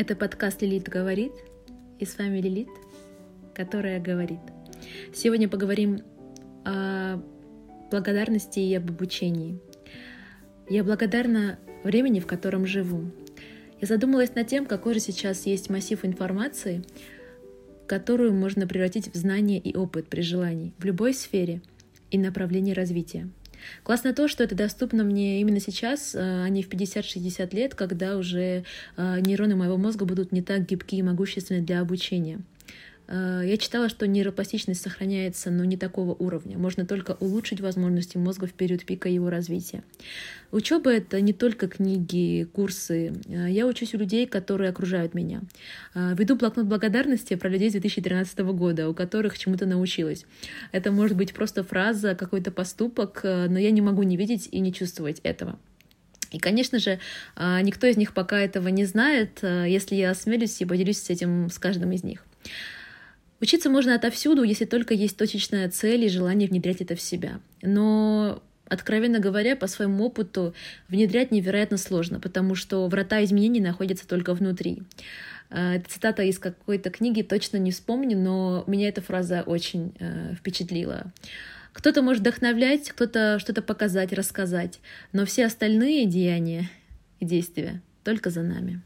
Это подкаст «Лилит говорит», и с вами Лилит, которая говорит. Сегодня поговорим о благодарности и об обучении. Я благодарна времени, в котором живу. Я задумалась над тем, какой же сейчас есть массив информации, которую можно превратить в знание и опыт при желании в любой сфере и направлении развития. Классно то, что это доступно мне именно сейчас, а не в 50-60 лет, когда уже а, нейроны моего мозга будут не так гибкие и могущественны для обучения. А, я читала, что нейропластичность сохраняется, но не такого уровня. Можно только улучшить возможности мозга в период пика его развития. Учеба — это не только книги, курсы. Я учусь у людей, которые окружают меня. Веду блокнот благодарности про людей с 2013 года, у которых чему-то научилась. Это может быть просто фраза, какой-то поступок, но я не могу не видеть и не чувствовать этого. И, конечно же, никто из них пока этого не знает, если я осмелюсь и поделюсь с этим с каждым из них. Учиться можно отовсюду, если только есть точечная цель и желание внедрять это в себя. Но Откровенно говоря, по своему опыту внедрять невероятно сложно, потому что врата изменений находятся только внутри. Э, это цитата из какой-то книги, точно не вспомню, но меня эта фраза очень э, впечатлила. Кто-то может вдохновлять, кто-то что-то показать, рассказать, но все остальные деяния и действия только за нами.